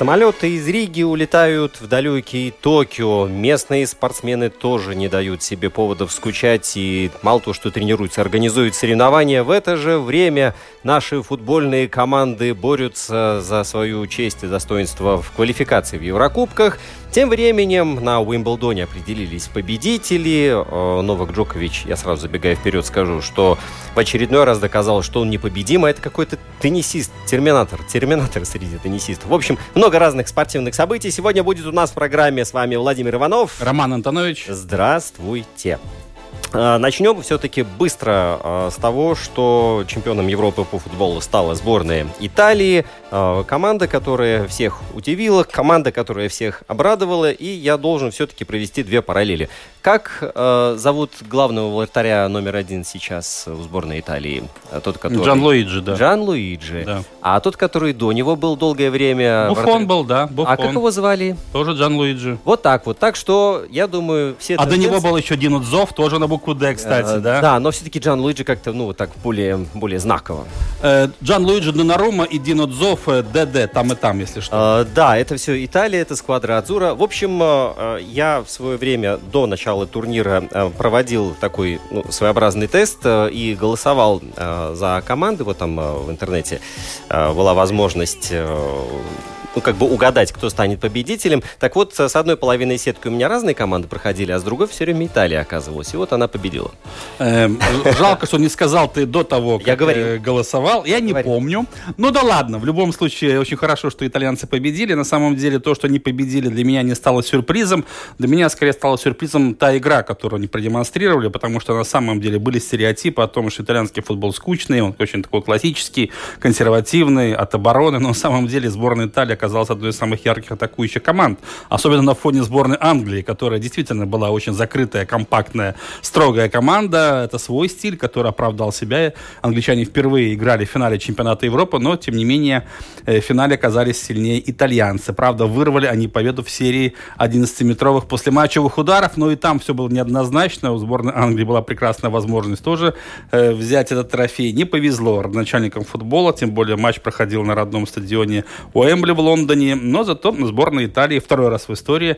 Самолеты из Риги улетают в далекий Токио. Местные спортсмены тоже не дают себе поводов скучать и мало того, что тренируются, организуют соревнования. В это же время наши футбольные команды борются за свою честь и достоинство в квалификации в Еврокубках. Тем временем на Уимблдоне определились победители. Э, Новак Джокович, я сразу забегая вперед, скажу, что в очередной раз доказал, что он непобедим, а это какой-то теннисист, терминатор, терминатор среди теннисистов. В общем, много разных спортивных событий. Сегодня будет у нас в программе с вами Владимир Иванов. Роман Антонович. Здравствуйте. А, Начнем все-таки быстро а, с того, что чемпионом Европы по футболу стала сборная Италии. А, Команда, которая всех удивила, команда, которая всех обрадовала. И я должен все-таки провести две параллели. Как а, зовут главного вратаря номер один сейчас в сборной Италии? А, Тот, который... Джан Луиджи, да. Джан Луиджи. Да. А тот, который до него был долгое время... Буфон вратарь- был, да, Буфон. А как его звали? Тоже Джан Луиджи. Вот так вот. Так что, я думаю, все... А до него был еще Дину Дзов, тоже на букву Д, кстати, Э, да? Да, но все-таки Джан Луиджи как-то, ну, так более, более знаково. Э, Джан Луиджи Донарума и Дину Дзов э, ДД, там и там, если что. Э, да, это все Италия, это сквадра Адзура. В общем, э, э, я в свое время до начала турнира э, проводил такой ну, своеобразный тест э, и голосовал э, за команды. Вот там в интернете была возможность ну, как бы угадать, кто станет победителем. Так вот, с одной половиной сетки у меня разные команды проходили, а с другой все время Италия оказывалась. И вот она победила. Эм, жалко, что не сказал ты до того, как Я говорил. э, голосовал. Я не Говорил. помню. Ну да ладно, в любом случае, очень хорошо, что итальянцы победили. На самом деле, то, что они победили, для меня не стало сюрпризом. Для меня, скорее, стала сюрпризом та игра, которую они продемонстрировали, потому что на самом деле были стереотипы о том, что итальянский футбол скучный, он очень такой классический, консервативный, от обороны. Но на самом деле сборная Италии оказалась одной из самых ярких атакующих команд. Особенно на фоне сборной Англии, которая действительно была очень закрытая, компактная, строгая команда. Это свой стиль, который оправдал себя. Англичане впервые играли в финале чемпионата Европы, но, тем не менее, э, в финале оказались сильнее итальянцы. Правда, вырвали они победу в серии 11-метровых послематчевых ударов, но и там все было неоднозначно. У сборной Англии была прекрасная возможность тоже э, взять этот трофей. Не повезло родоначальникам футбола, тем более матч проходил на родном стадионе Уэмбли в Лондоне. Но зато сборная Италии второй раз в истории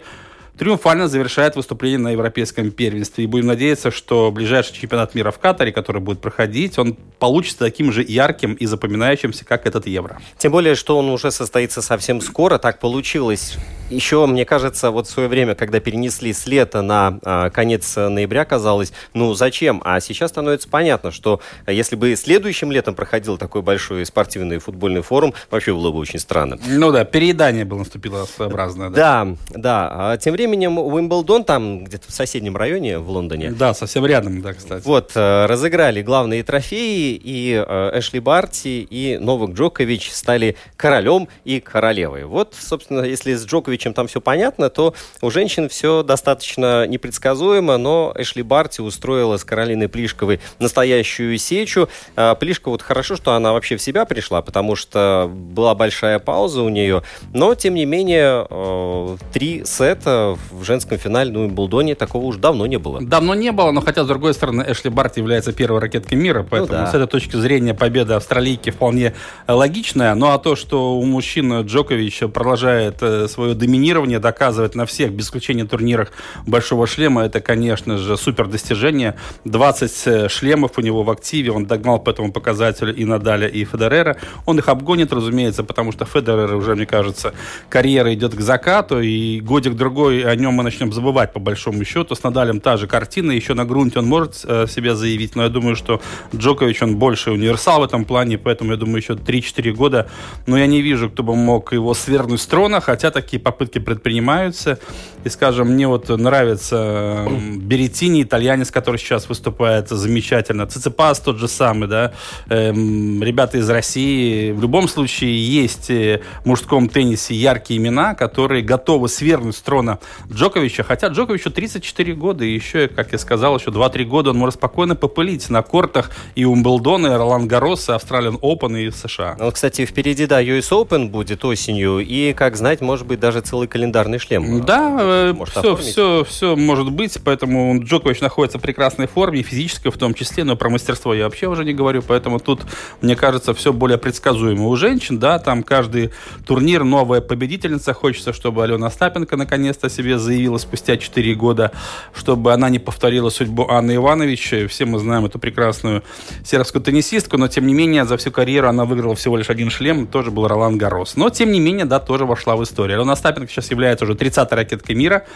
триумфально завершает выступление на европейском первенстве. И будем надеяться, что ближайший чемпионат мира в Катаре, который будет проходить, он получится таким же ярким и запоминающимся, как этот Евро. Тем более, что он уже состоится совсем скоро. Так получилось. Еще, мне кажется, вот в свое время, когда перенесли с лета на а, конец ноября, казалось, ну зачем? А сейчас становится понятно, что если бы следующим летом проходил такой большой спортивный футбольный форум, вообще было бы очень странно. Ну да, переедание было наступило своеобразное. Да, Да, да. А тем временем Уимблдон там где-то в соседнем районе в Лондоне. да совсем рядом, да, кстати. Вот, э, разыграли главные трофеи, и э, Эшли Барти и Новак Джокович стали королем и королевой. Вот, собственно, если с Джоковичем там все понятно, то у женщин все достаточно непредсказуемо, но Эшли Барти устроила с Каролиной Плишковой настоящую сечу. Э, Плишка вот хорошо, что она вообще в себя пришла, потому что была большая пауза у нее, но, тем не менее, э, три сета в женском финале на Уимблдоне такого уж давно не было. Давно не было, но хотя, с другой стороны, Эшли Барт является первой ракеткой мира, поэтому да. с этой точки зрения победа австралийки вполне э, логичная. Ну а то, что у мужчин Джокович продолжает э, свое доминирование доказывать на всех, без исключения турнирах Большого Шлема, это, конечно же, супер достижение. 20 шлемов у него в активе, он догнал по этому показателю и Надаля, и Федерера. Он их обгонит, разумеется, потому что Федерер уже, мне кажется, карьера идет к закату, и годик-другой о нем мы начнем забывать по большому счету. С Надалем та же картина, еще на грунте он может э, себя заявить, но я думаю, что Джокович, он больше универсал в этом плане, поэтому я думаю, еще 3-4 года, но я не вижу, кто бы мог его свергнуть с трона, хотя такие попытки предпринимаются. И, скажем, мне вот нравится Беретини, итальянец, который сейчас выступает замечательно, Циципас тот же самый, да, эм, ребята из России. В любом случае есть э, в мужском теннисе яркие имена, которые готовы свергнуть с трона Джоковича, хотя Джоковичу 34 года, и еще, как я сказал, еще 2-3 года он может спокойно попылить на кортах и Умблдона, и Ролан и Австралиан Open, и США. Ну, кстати, впереди, да, US Open будет осенью, и, как знать, может быть, даже целый календарный шлем. Да, э, может все, все, все может быть, поэтому Джокович находится в прекрасной форме, физической в том числе, но про мастерство я вообще уже не говорю, поэтому тут, мне кажется, все более предсказуемо. У женщин, да, там каждый турнир новая победительница, хочется, чтобы Алена Остапенко наконец-то себе заявила спустя 4 года, чтобы она не повторила судьбу Анны Иванович. Все мы знаем эту прекрасную сербскую теннисистку, но тем не менее за всю карьеру она выиграла всего лишь один шлем, тоже был Ролан Гарос. Но тем не менее, да, тоже вошла в историю. Алена Остапенко сейчас является уже 30-й ракеткой мира.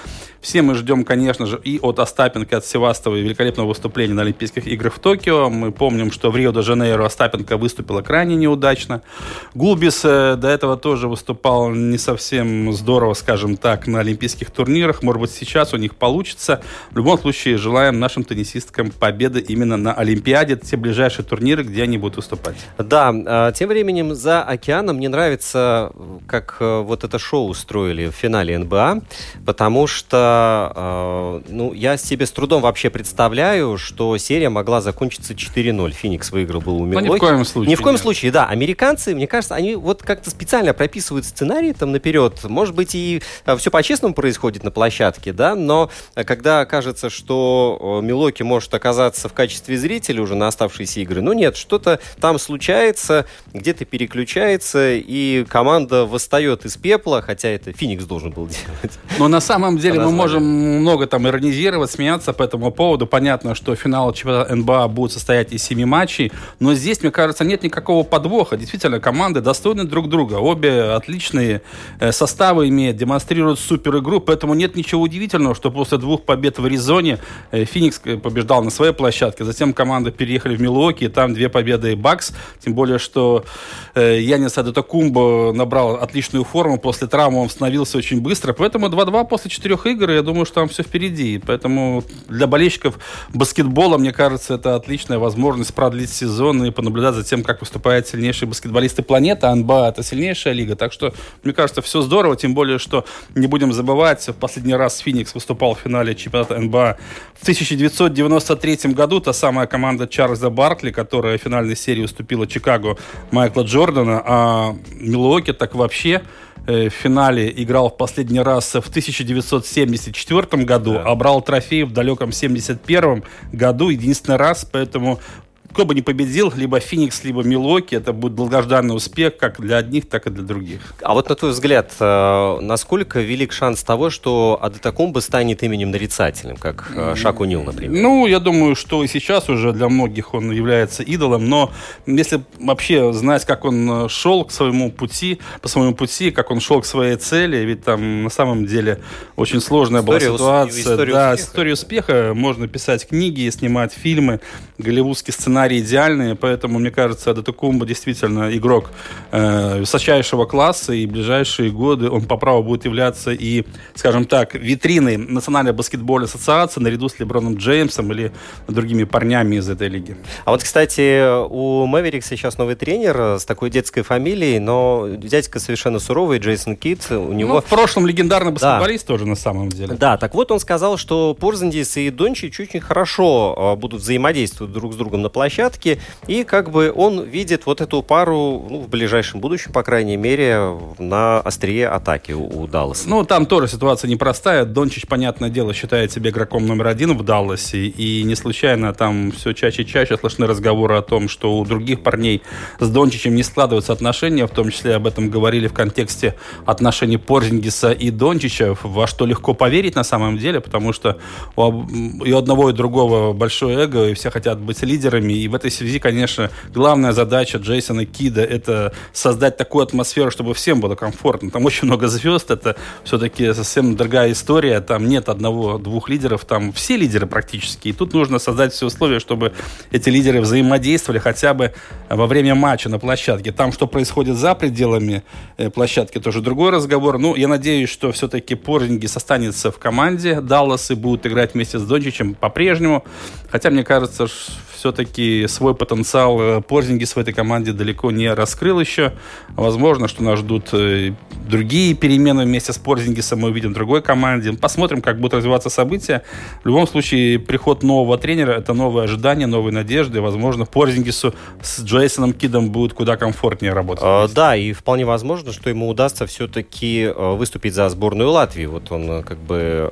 Все мы ждем, конечно же, и от Остапенко, от Севастова великолепного выступления на Олимпийских играх в Токио. Мы помним, что в Рио-де-Жанейро Остапенко выступила крайне неудачно. Гулбис э, до этого тоже выступал не совсем здорово, скажем так, на олимпийских турнирах. Может быть, сейчас у них получится. В любом случае, желаем нашим теннисисткам победы именно на Олимпиаде, те ближайшие турниры, где они будут выступать. Да, а, тем временем за океаном мне нравится, как э, вот это шоу устроили в финале НБА, потому что, э, ну, я себе с трудом вообще представляю, что серия могла закончиться 4-0. Феникс выиграл был у Милоки. Ну, ни в коем случае. Ни в коем нет. случае, да. Американцы, мне кажется, они вот как-то специально прописывают сценарий там наперед. Может быть, и э, все по-честному происходит на площадке, да, но когда кажется, что Милоки может оказаться в качестве зрителя уже на оставшиеся игры, ну нет, что-то там случается, где-то переключается, и команда восстает из пепла, хотя это Феникс должен был делать. Но на самом деле мы можем много там иронизировать, смеяться по этому поводу. Понятно, что финал чемпионата НБА будет состоять из семи матчей, но здесь, мне кажется, нет никакого подвоха. Действительно, команды достойны друг друга. Обе отличные э, составы имеют, демонстрируют супер игру, поэтому нет ничего удивительного, что после двух побед в Аризоне э, Феникс э, побеждал на своей площадке, затем команды переехали в Милуоки, и там две победы и Бакс, тем более, что Янис Адетокумбо набрал отличную форму, после травмы он становился очень быстро, поэтому 2-2 после четырех игр, я думаю, что там все впереди, поэтому для болельщиков баскетбола, мне кажется, это отличная возможность продлить сезон и понаблюдать за тем, как выступают сильнейшие баскетболисты планеты, а НБА это сильнейшая лига, так что, мне кажется, все здорово, тем более, что не будем забывать, в последний раз Феникс выступал в финале чемпионата НБА в 1993 году, та самая команда Чарльза Баркли, которая в финальной серии уступила Чикаго Майкла Джордана, а Милуоки так вообще э, в финале играл в последний раз в 1974 году, да. а брал трофей в далеком 71 году, единственный раз, поэтому кто бы ни победил, либо Феникс, либо Милоки, это будет долгожданный успех как для одних, так и для других. А вот на твой взгляд, э, насколько велик шанс того, что Адетакумба станет именем нарицательным, как э, Шак Унил, например? Ну, я думаю, что и сейчас уже для многих он является идолом, но если вообще знать, как он э, шел к своему пути, по своему пути, как он шел к своей цели, ведь там на самом деле очень сложная история была ситуация. История да, успеха. история успеха. Можно писать книги, снимать фильмы, голливудский сценарий сценарии идеальные, поэтому, мне кажется, Датакумба действительно игрок э, высочайшего класса, и в ближайшие годы он по праву будет являться и, скажем так, витриной Национальной баскетбольной ассоциации наряду с Леброном Джеймсом или другими парнями из этой лиги. А вот, кстати, у Мэверикса сейчас новый тренер с такой детской фамилией, но дядька совершенно суровый, Джейсон Кит, у него... Ну, в прошлом легендарный баскетболист да. тоже, на самом деле. Да, так вот он сказал, что Порзандис и Дончич очень хорошо э, будут взаимодействовать друг с другом на площадке, площадке, и как бы он видит вот эту пару, ну, в ближайшем будущем, по крайней мере, на острие атаки у, у Далласа. Ну, там тоже ситуация непростая. Дончич, понятное дело, считает себя игроком номер один в Далласе, и не случайно там все чаще и чаще слышны разговоры о том, что у других парней с Дончичем не складываются отношения, в том числе об этом говорили в контексте отношений Порзингиса и Дончича, во что легко поверить на самом деле, потому что у, и одного и другого большое эго, и все хотят быть лидерами, И в этой связи, конечно, главная задача Джейсона Кида – это создать такую атмосферу, чтобы всем было комфортно. Там очень много звезд, это все-таки совсем другая история. Там нет одного-двух лидеров, там все лидеры практически. И тут нужно создать все условия, чтобы эти лидеры взаимодействовали хотя бы во время матча на площадке. Там, что происходит за пределами э, площадки, тоже другой разговор. Ну, я надеюсь, что все-таки Порзингис останется в команде Даллас и будет играть вместе с Дончичем по-прежнему. Хотя, мне кажется, все-таки свой потенциал э, Порзингис в этой команде далеко не раскрыл еще. Возможно, что нас ждут э, другие перемены вместе с Порзингисом. Мы увидим в другой команде. Посмотрим, как будут развиваться события. В любом случае, приход нового тренера – это новое ожидание, новые надежды. Возможно, Порзингису с Джейсоном Кидом будет куда комфортнее работать. А, да, и вполне возможно, что ему удастся все-таки э, выступить за сборную Латвии. Вот он как бы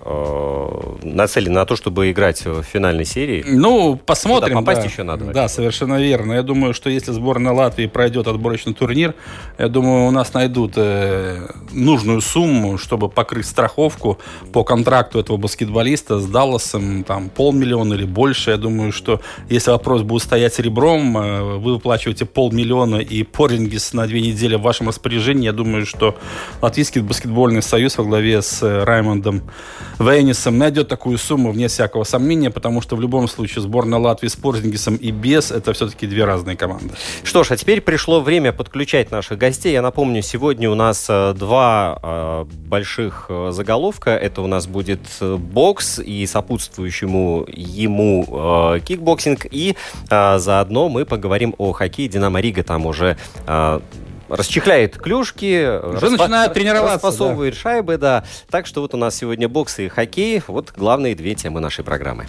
нацелен на то, чтобы играть в финальной серии. Ну, посмотрим. Попасть да, еще надо. Да, совершенно верно. Я думаю, что если сборная Латвии пройдет отборочный турнир, я думаю, у нас найдут э, нужную сумму, чтобы покрыть страховку по контракту этого баскетболиста с Далласом, там полмиллиона или больше. Я думаю, что если вопрос будет стоять ребром, э, вы выплачиваете полмиллиона и Порингис на две недели в вашем распоряжении, я думаю, что Латвийский баскетбольный союз во главе с э, Раймондом Вейнисом найдет такую сумму вне всякого сомнения, потому что в любом случае сборная Латвии с Порзингисом и без это все-таки две разные команды. Что ж, а теперь пришло время подключать наших гостей. Я напомню, сегодня у нас э, два э, больших э, заголовка. Это у нас будет бокс и сопутствующему ему кикбоксинг. И заодно мы поговорим о хоккее Динамо Рига. Там уже расчехляет клюшки, уже распа- начинает тренироваться, распасовывает да. шайбы, да. Так что вот у нас сегодня бокс и хоккей. Вот главные две темы нашей программы.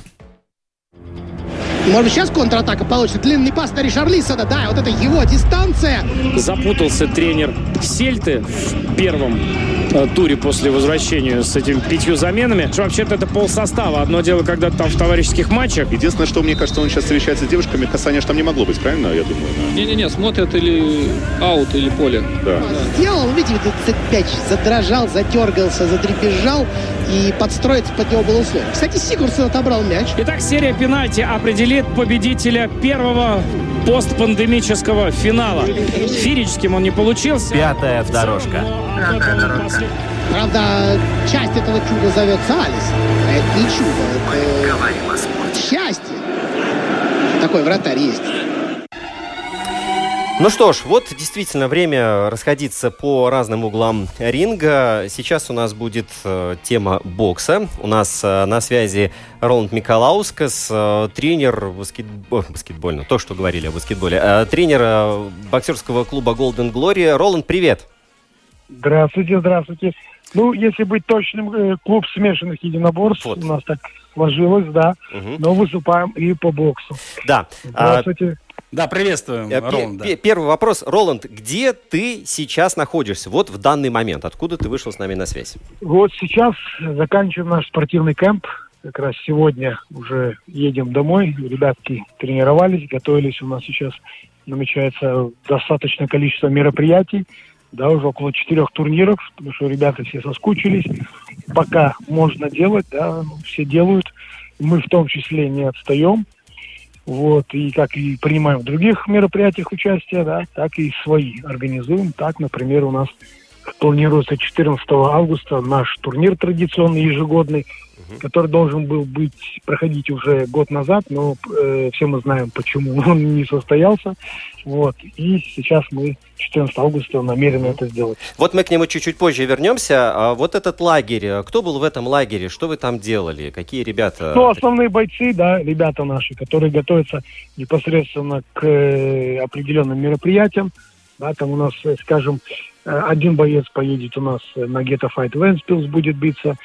Может сейчас контратака получится. Длинный пас на Ришарлисона. Да, вот это его дистанция. Запутался тренер Сельты в первом туре после возвращения с этими пятью заменами. Вообще-то это пол состава. Одно дело, когда там в товарищеских матчах. Единственное, что мне кажется, он сейчас встречается с девушками, касания же там не могло быть, правильно, я думаю? Не-не-не, смотрят или аут, или поле. Да. Сделал, видите, мяч задрожал, затергался, затрепежал и подстроиться под него было условие. Кстати, Сигурсон отобрал мяч. Итак, серия пенальти определит победителя первого постпандемического финала. Фирическим он не получился. Пятая дорожка. Пятая дорожка. Правда, часть этого чуда зовется Алис. А это не чудо. Это говорим о спорте. Счастье. Такой вратарь есть. Ну что ж, вот действительно время расходиться по разным углам ринга. Сейчас у нас будет э, тема бокса. У нас э, на связи Роланд Миколаускас, э, тренер баскетбол... баскетбольно, то, что говорили о баскетболе, э, тренер э, боксерского клуба Golden Glory. Роланд, привет! Здравствуйте, здравствуйте. Ну, если быть точным, э, клуб смешанных единоборств вот. у нас так сложилось, да. Угу. Но выступаем и по боксу. Да. Здравствуйте. А... Да, приветствуем, э, Роланд. Да. Первый вопрос. Роланд, где ты сейчас находишься? Вот в данный момент. Откуда ты вышел с нами на связь? Вот сейчас заканчиваем наш спортивный кемп. Как раз сегодня уже едем домой. Ребятки тренировались, готовились. У нас сейчас намечается достаточное количество мероприятий. Да, уже около четырех турниров, потому что ребята все соскучились. Пока можно делать, да, все делают. Мы в том числе не отстаем. Вот, и как и принимаем в других мероприятиях участие, да, так и свои организуем. Так, например, у нас планируется 14 августа наш турнир традиционный ежегодный, угу. который должен был быть проходить уже год назад, но э, все мы знаем, почему он не состоялся. Вот. И сейчас мы 14 августа намерены это сделать. Вот мы к нему чуть-чуть позже вернемся. А вот этот лагерь, кто был в этом лагере, что вы там делали, какие ребята? Ну, основные бойцы, да, ребята наши, которые готовятся непосредственно к э, определенным мероприятиям. Да, там у нас, э, скажем, э, один боец поедет у нас на Ghetto Fight Венспилс будет биться,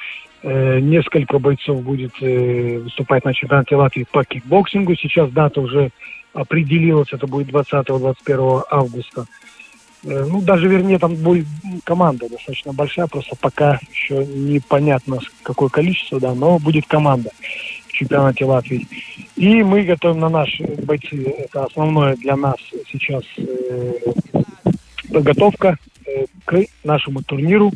несколько бойцов будет выступать на чемпионате Латвии по кикбоксингу. Сейчас дата уже определилась, это будет 20-21 августа. Ну, даже, вернее, там будет команда достаточно большая, просто пока еще непонятно какое количество, да, но будет команда в чемпионате Латвии. И мы готовим на наши бойцы, это основное для нас сейчас э, подготовка э, к нашему турниру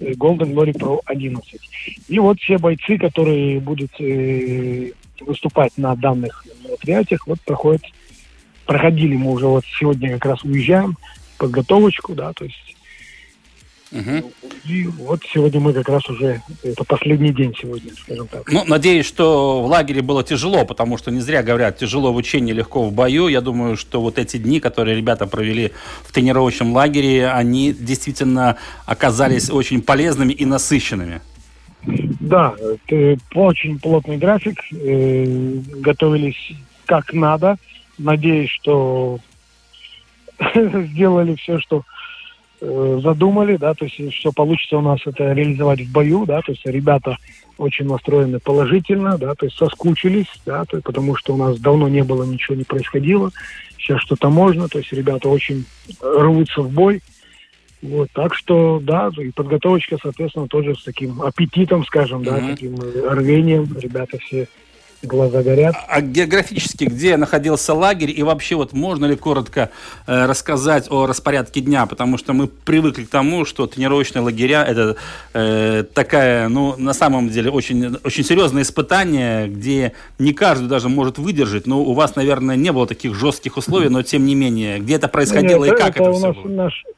э, Golden Glory Pro 11. И вот все бойцы, которые будут э, выступать на данных мероприятиях, вот проходят проходили мы уже вот сегодня как раз уезжаем, подготовочку, да, то есть Угу. и вот сегодня мы как раз уже, это последний день сегодня, скажем так. Ну, надеюсь, что в лагере было тяжело, потому что не зря говорят, тяжело в учении, легко в бою. Я думаю, что вот эти дни, которые ребята провели в тренировочном лагере, они действительно оказались очень полезными и насыщенными. Да, очень плотный график, э, готовились как надо. Надеюсь, что сделали все, что задумали, да, то есть все получится у нас это реализовать в бою, да, то есть ребята очень настроены положительно, да, то есть соскучились, да, то, потому что у нас давно не было, ничего не происходило, сейчас что-то можно, то есть ребята очень рвутся в бой, вот, так что, да, и подготовочка, соответственно, тоже с таким аппетитом, скажем, да, Мгм. таким э, рвением, ребята все глаза горят. А географически, где находился лагерь, и вообще вот можно ли коротко э, рассказать о распорядке дня, потому что мы привыкли к тому, что тренировочные лагеря это э, такая, ну, на самом деле очень, очень серьезное испытание, где не каждый даже может выдержать, но у вас, наверное, не было таких жестких условий, но тем не менее, где это происходило Нет, и как это, у все нас было? наш э,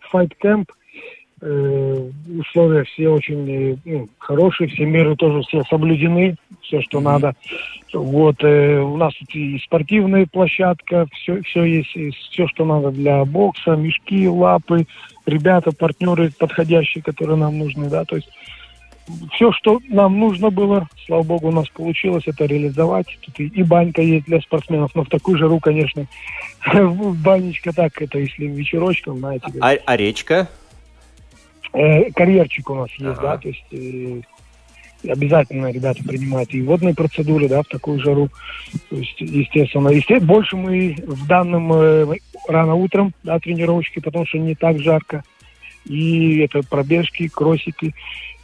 условия все очень э, ну, хорошие, все меры тоже все соблюдены, все, что надо. Вот, э, у нас тут и спортивная площадка, все, все есть, все, что надо для бокса, мешки, лапы, ребята, партнеры подходящие, которые нам нужны, да, то есть все, что нам нужно было, слава богу, у нас получилось это реализовать. Тут и, и банька есть для спортсменов, но в такую жару, конечно, банечка так, это если вечерочком, знаете, как- А, а речка? Э, карьерчик у нас есть, Ага. да, то есть э, обязательно ребята принимают и водные процедуры, да, в такую жару. То есть, естественно, есте- больше мы в данном э, рано утром, да, тренировочки, потому что не так жарко. И это пробежки, кроссики.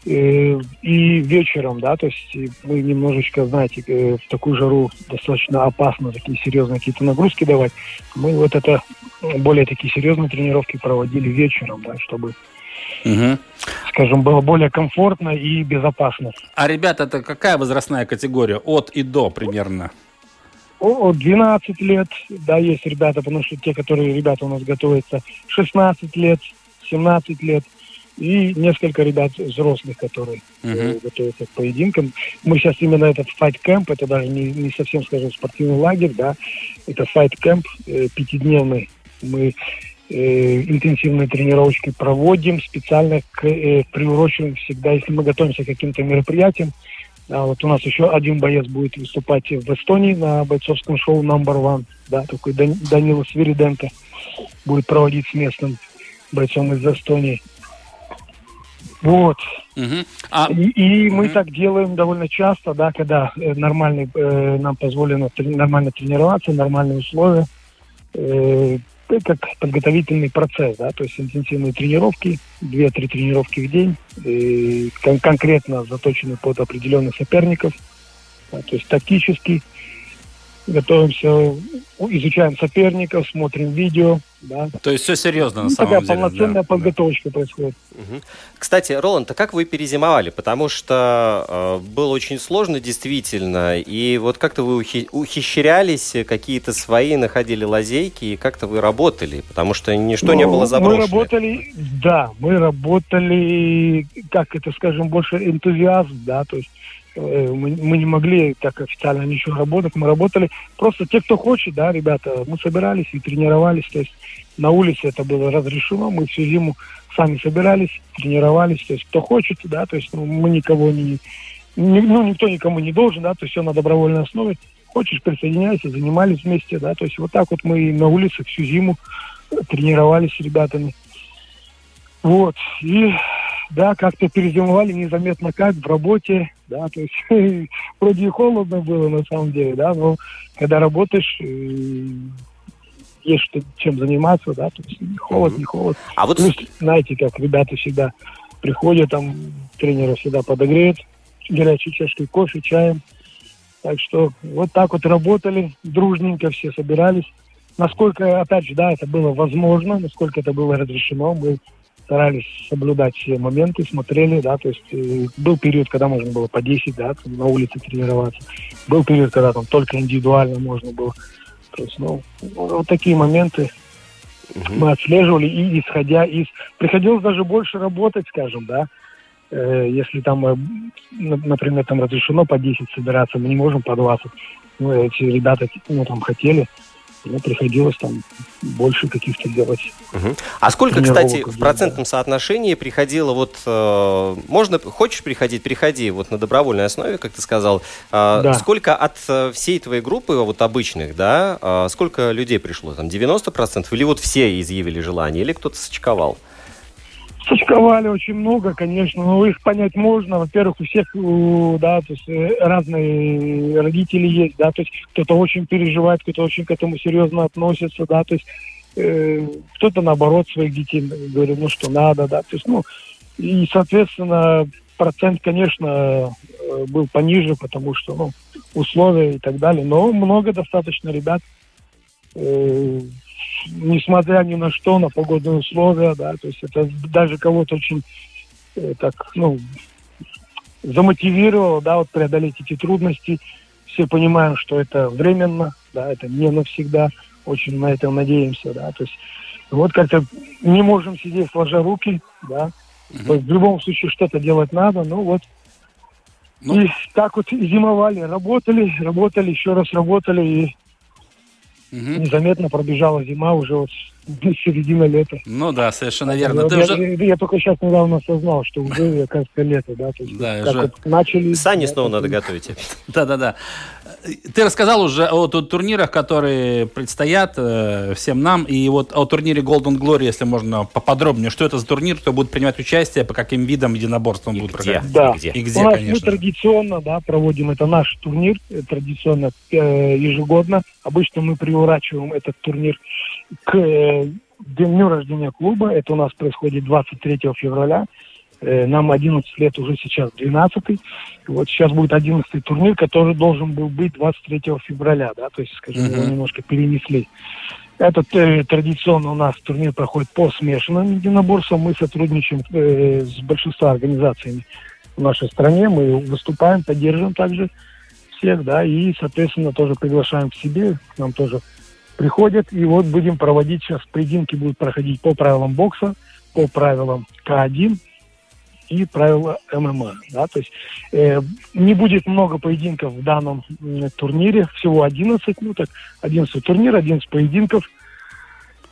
э, и вечером, да, то есть мы немножечко, знаете, э, в такую жару достаточно опасно такие серьезные какие-то нагрузки давать. Мы вот это более такие серьезные тренировки проводили вечером, да, чтобы Мгм. скажем, было более комфортно и безопасно. А ребята, это какая возрастная категория? От и до примерно? От 12 лет, да, есть ребята, потому что те, которые ребята у нас готовятся, 16 лет, 17 лет, и несколько ребят взрослых, которые Мгм. готовятся к поединкам. Мы сейчас именно этот camp, это даже не, не совсем, скажем, спортивный лагерь, да, это camp э, пятидневный. Мы интенсивные тренировочки проводим специально к, э, приуроченным всегда, если мы готовимся к каким-то мероприятиям. Да, вот у нас еще один боец будет выступать в Эстонии на бойцовском шоу Number One, да, такой Дан- Данила Свириденко будет проводить с местным бойцом из Эстонии. Вот. Мгм. А И, и мы Мгм. так делаем довольно часто, да, когда э, нормальный, э, нам позволено трени- нормально тренироваться, нормальные условия, э, как подготовительный процесс, да, то есть интенсивные тренировки, 2-3 тренировки в день, кон- конкретно заточены под определенных соперников, да, то есть тактически готовимся, изучаем соперников, смотрим видео, да. то есть все серьезно на Ну, самом такая деле. полноценная да, да. подготовочка происходит. Мгм. Кстати, Роланд, а как вы перезимовали? Потому что э, было очень сложно действительно, и вот как-то вы ухи- ухищрялись, какие-то свои находили лазейки, и как-то вы работали, потому что ничто не Ну, было заброшено. Мы работали, да, мы работали, как это скажем, больше энтузиазм, да, то есть мы, мы не могли так официально ничего работать, мы работали, просто те, кто хочет, да, ребята, мы собирались и тренировались, то есть на улице это было разрешено, мы всю зиму сами собирались, тренировались, то есть кто хочет, да, то есть ну, мы никого не, ни- ну, никто никому не должен, да, то есть все на добровольной основе, хочешь, присоединяйся, занимались вместе, да, то есть вот так вот мы на улице всю зиму тренировались с ребятами. Вот. И да, как-то перезимовали незаметно как в работе, да, то есть вроде и холодно было на самом деле, да, но когда работаешь, э, есть что, чем заниматься, да, то есть не холод, не холод. А вот Плюс, знаете, как ребята всегда приходят, там тренера всегда подогреют горячей чашкой кофе, чаем. Так что вот так вот работали, дружненько все собирались. Насколько, опять же, да, это было возможно, насколько это было разрешено, мы старались соблюдать все моменты, смотрели, да, то есть э, был период, когда можно было по 10, да, на улице тренироваться. Был период, когда там только индивидуально можно было. То есть, ну, вот такие моменты мы отслеживали, и исходя из... Приходилось даже больше работать, скажем, да, Э, если там, э, например, там разрешено по 10 собираться, мы не можем по 20. Ну, эти ребята, ну, там хотели, но приходилось там больше каких-то делать. Угу. А сколько, кстати, в процентном соотношении приходило вот, э, можно, хочешь приходить, приходи вот на добровольной основе, как ты сказал. Э, да. Сколько от э, всей твоей группы, вот обычных, да, э, сколько людей пришло? Там 90% или вот все изъявили желание, или кто-то сочковал? Сочковали очень много, конечно, но их понять можно. Во-первых, у всех, да, то есть э, разные родители есть, да, то есть кто-то очень переживает, кто-то очень к этому серьезно относится, да, то есть э, кто-то наоборот своих детей говорит, ну что надо, да, то есть, ну, и, соответственно, процент, конечно, э, был пониже, потому что, ну, условия и так далее, но много достаточно ребят э, несмотря ни на что, на погодные условия, да, то есть это даже кого-то очень э, так, ну, замотивировало, да, вот преодолеть эти трудности. Все понимаем, что это временно, да, это не навсегда, очень на это надеемся, да, то есть вот как-то не можем сидеть сложа руки, да, есть в любом случае что-то делать надо, ну вот ну. И так вот зимовали, работали, работали, еще раз работали, и Угу. Незаметно пробежала зима уже вот середина лета. Ну да, совершенно верно. Ты я, уже... я, я только сейчас недавно осознал, что уже, оказывается, лето, да. То есть, да, уже... вот начали... Сани снова надо готовить. Да-да-да. Ты рассказал уже о турнирах, которые предстоят э, всем нам, и вот о турнире Golden Glory, если можно поподробнее. Что это за турнир, кто будет принимать участие, по каким видам единоборством будут проходить? Да, и где? И где, У нас конечно. мы традиционно да, проводим, это наш турнир, э, традиционно э, ежегодно. Обычно мы приурачиваем этот турнир к э, дню рождения клуба. Это у нас происходит 23 февраля. Э, нам 11 лет уже сейчас 12 -й. Вот сейчас будет 11 турнир, который должен был быть 23 февраля, да, то есть, скажем, uh-huh. его немножко перенесли. Этот э, традиционно у нас турнир проходит по смешанным единоборствам. Мы сотрудничаем э, с большинством организациями в нашей стране. Мы выступаем, поддерживаем также всех, да, и, соответственно, тоже приглашаем к себе, к нам тоже приходят. И вот будем проводить сейчас, поединки будут проходить по правилам бокса, по правилам К1, и правила ММА. Да? То есть э, не будет много поединков в данном э, турнире, всего 11, ну так, 11 турнир, 11 поединков.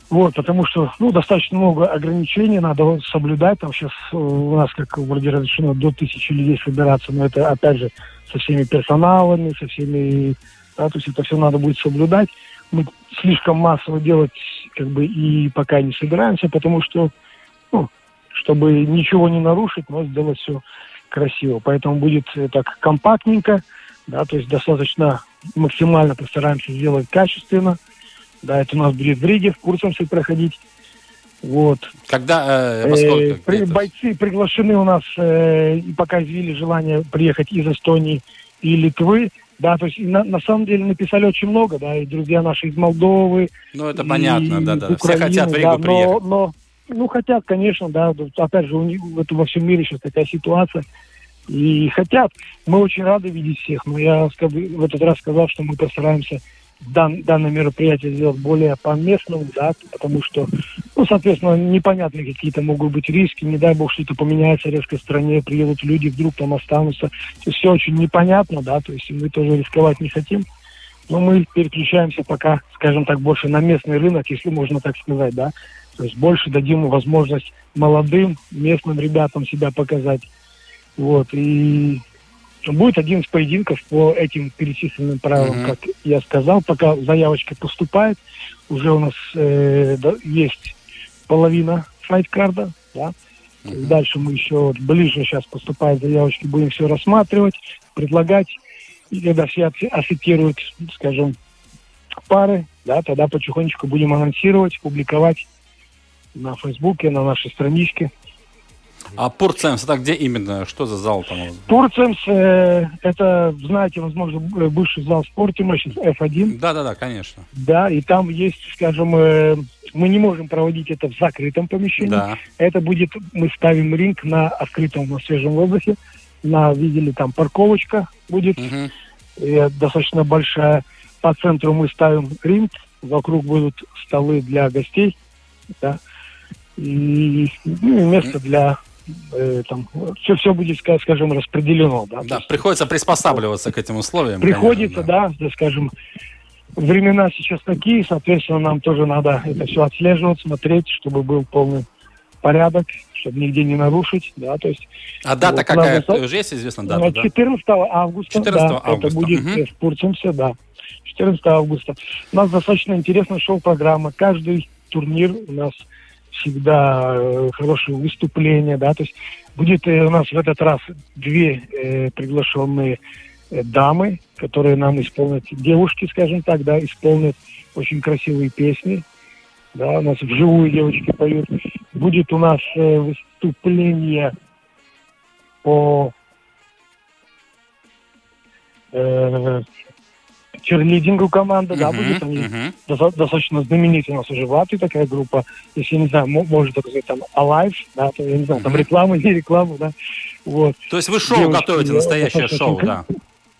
Вот, потому что, ну, достаточно много ограничений надо соблюдать. Там сейчас э, у нас, как вроде разрешено, до тысячи людей собираться, но это, опять же, со всеми персоналами, со всеми, да, то есть это все надо будет соблюдать. Мы слишком массово делать, как бы, и пока не собираемся, потому что, ну, чтобы ничего не нарушить, но сделать все красиво. Поэтому будет э, так компактненько, да, то есть достаточно максимально постараемся сделать качественно. Да, это у нас будет в Риге, в Курсамсе проходить. Вот. Когда, э, э, при, бойцы приглашены у нас, э, и пока желание приехать из Эстонии и Литвы. Да, то есть на, на самом деле написали очень много, да, и друзья наши из Молдовы. Ну, это понятно, да, да. Все хотят в Ригу да, приехать. Но, но ну, хотят, конечно, да. Опять же, у них, это во всем мире сейчас такая ситуация. И хотят. Мы очень рады видеть всех. Но я в этот раз сказал, что мы постараемся дан, данное мероприятие сделать более по-местному, да, потому что, ну, соответственно, непонятные какие-то могут быть риски, не дай бог что-то поменяется резко в стране, приедут люди, вдруг там останутся. Все очень непонятно, да, то есть мы тоже рисковать не хотим. Но мы переключаемся пока, скажем так, больше на местный рынок, если можно так сказать, да. То есть больше дадим возможность молодым местным ребятам себя показать. Вот. И будет один из поединков по этим перечисленным правилам, mm-hmm. как я сказал, пока заявочка поступает. Уже у нас э, да, есть половина файт-карда, да. Mm-hmm. Дальше мы еще ближе сейчас поступают заявочки, будем все рассматривать, предлагать. И когда все акцептируют, скажем, пары, да, тогда потихонечку будем анонсировать, публиковать на Фейсбуке, на нашей страничке. А Пурцемс, это где именно? Что за зал там? Пурцемс, э, это, знаете, возможно, бывший зал спортима, сейчас F1. Да-да-да, конечно. Да, и там есть, скажем, э, мы не можем проводить это в закрытом помещении. Да. Это будет, мы ставим ринг на открытом, на свежем воздухе. На, видели, там парковочка будет. Угу. и достаточно большая. По центру мы ставим ринг, вокруг будут столы для гостей, да, и, ну, и место для э, там все, все будет, скажем, распределено. Да, да приходится приспосабливаться к этим условиям. Приходится, конечно, да. да, скажем, времена сейчас такие, соответственно, нам тоже надо это все отслеживать, смотреть, чтобы был полный порядок, чтобы нигде не нарушить, да, то есть... А дата вот, какая? Надо... Уже есть известна дата, 14 да? августа, 14 да, августа. это будет угу. в Пурцемсе, да, 14 августа. У нас достаточно интересная шоу-программа, каждый турнир у нас всегда э, хорошие выступления, да, то есть будет э, у нас в этот раз две э, приглашенные э, дамы, которые нам исполнят, девушки, скажем так, да, исполнят очень красивые песни, да, у нас вживую девочки поют. Будет у нас э, выступление по черлидингу команда, uh-huh, да, будет они uh-huh. до, достаточно знаменитая у нас уже в такая группа, если, я не знаю, может сказать, там, Alive, да, то, я не знаю, там реклама, не реклама, да, вот. То есть вы шоу Девушки, готовите, настоящее шоу, да?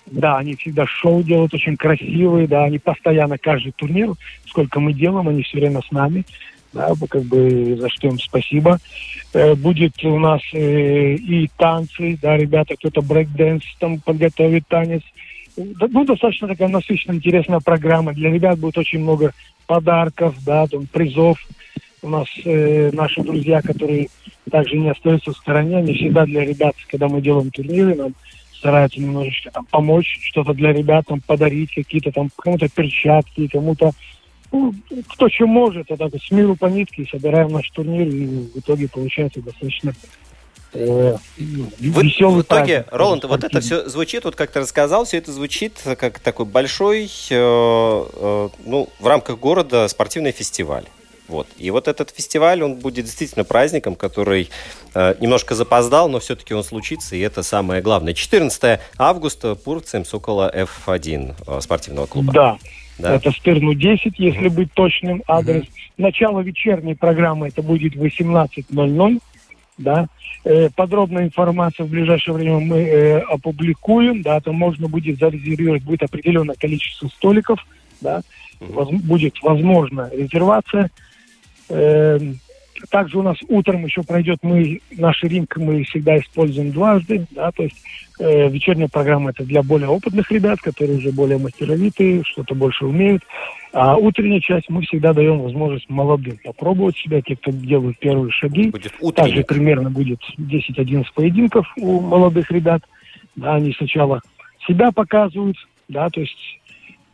Да, они всегда шоу делают очень красивые, да, они постоянно каждый турнир, сколько мы делаем, они все время с нами, да, как бы за что им спасибо. Э, будет у нас э, и танцы, да, ребята, кто-то брейк-дэнс там подготовит танец, ну, достаточно такая насыщенная, интересная программа. Для ребят будет очень много подарков, да, там, призов. У нас э, наши друзья, которые также не остаются в стороне, они всегда для ребят, когда мы делаем турниры, нам стараются немножечко там, помочь, что-то для ребят там, подарить, какие-то там, кому-то перчатки, кому-то ну, кто чем может, а так с миру по нитке собираем наш турнир, и в итоге получается достаточно в, в итоге, Роланд, вот это все звучит, вот как ты рассказал, все это звучит как такой большой, э, э, ну, в рамках города спортивный фестиваль. Вот. И вот этот фестиваль, он будет действительно праздником, который э, немножко запоздал, но все-таки он случится, и это самое главное. 14 августа, Пурцем, Сокола F1 э, спортивного клуба. Да. Да. Это Стырну 10, если быть точным адрес. Угу. Начало вечерней программы это будет 18.00 да. Э, подробная информация в ближайшее время мы э, опубликуем, да, там можно будет зарезервировать, будет определенное количество столиков, да, воз, будет возможно резервация. Также у нас утром еще пройдет, мы, наш ринг мы всегда используем дважды, да, то есть э, вечерняя программа это для более опытных ребят, которые уже более мастеровитые, что-то больше умеют. А утренняя часть мы всегда даем возможность молодым попробовать себя, те, кто делают первые шаги. Будет Также примерно будет 10-11 поединков у молодых ребят. Да, они сначала себя показывают, да, то есть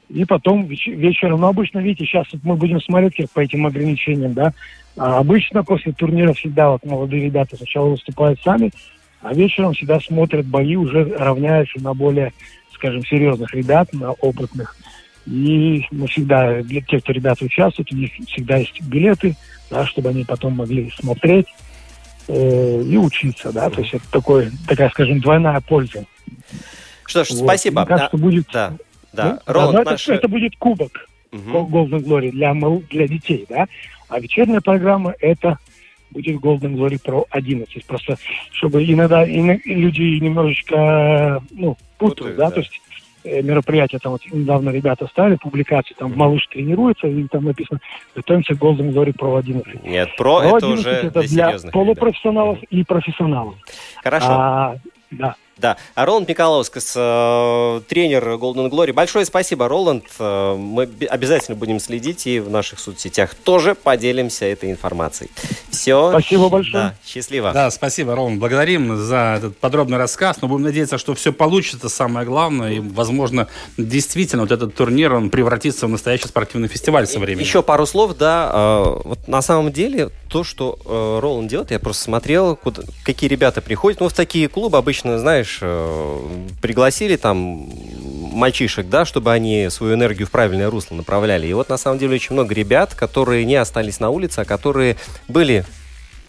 и потом веч- вечером, ну, обычно, видите, сейчас мы будем смотреть как по этим ограничениям, да, а обычно после турнира всегда вот молодые ребята сначала выступают сами, а вечером всегда смотрят бои, уже равняются на более, скажем, серьезных ребят, на опытных. И мы всегда, для тех, кто ребята участвуют, у них всегда есть билеты, да, чтобы они потом могли смотреть э, и учиться, да, то есть это такой, такая, скажем, двойная польза. Что ж, вот. спасибо. Мне кажется, будет... Да, да. Ну, Роланд, да, наш... это, это будет кубок угу. Golden Glory для, для детей, да, а вечерняя программа это будет Golden Glory Pro 11. Просто, чтобы иногда люди немножечко ну, путают, Путают, да, да, то есть Э, мероприятия, там вот недавно ребята ставили публикации, там малыш тренируется, и там написано «Готовимся к Golden Glory Pro 11». Нет, Pro, Pro это уже это для, для полупрофессионалов ребят. и профессионалов. Хорошо. А, да. Да. А Роланд Миколаускас, э, тренер Golden Glory. Большое спасибо, Роланд. Э, мы обязательно будем следить и в наших соцсетях тоже поделимся этой информацией. Все. Спасибо большое. Да, счастливо. Да, спасибо, Роланд. Благодарим за этот подробный рассказ. Но будем надеяться, что все получится, самое главное. И, возможно, действительно вот этот турнир, он превратится в настоящий спортивный фестиваль со временем. Еще пару слов, да. Э, вот на самом деле то, что э, Роланд делает, я просто смотрел, куда, какие ребята приходят. Ну, в такие клубы обычно, знаешь, э, пригласили там мальчишек, да, чтобы они свою энергию в правильное русло направляли. И вот на самом деле очень много ребят, которые не остались на улице, а которые были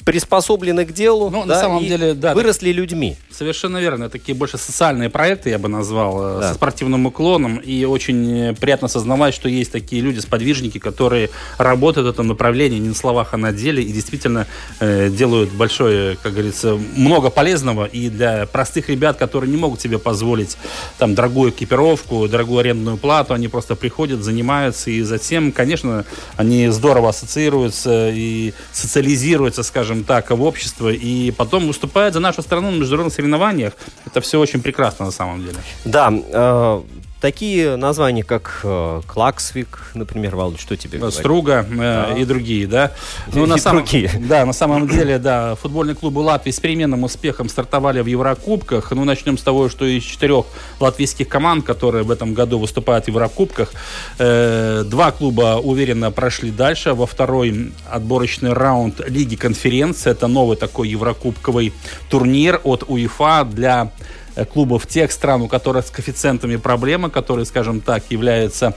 приспособлены к делу, ну, да, на самом деле, да, выросли людьми. Совершенно верно. Такие больше социальные проекты, я бы назвал, да. со спортивным уклоном. И очень приятно осознавать, что есть такие люди, сподвижники, которые работают в этом направлении не на словах, а на деле. И действительно э, делают большое, как говорится, много полезного. И для простых ребят, которые не могут себе позволить там дорогую экипировку, дорогую арендную плату, они просто приходят, занимаются. И затем, конечно, они здорово ассоциируются и социализируются, скажем так, в общество. И потом выступают за нашу страну на международных соревнованиях. Это все очень прекрасно на самом деле. Да, э, такие названия, как э, Клаксвик, например, Вал, что тебе говорит? Струга э, да. и другие, да. Ну, и на самом, другие. Да, на самом деле, да, футбольные клубы Латвии с переменным успехом стартовали в Еврокубках. Ну, начнем с того, что из четырех латвийских команд, которые в этом году выступают в Еврокубках, э, два клуба уверенно прошли дальше. Во второй отборочный раунд Лиги конференции. Это новый такой еврокубковый турнир от УЕФА для клубов тех стран, у которых с коэффициентами проблемы, которые, скажем так, являются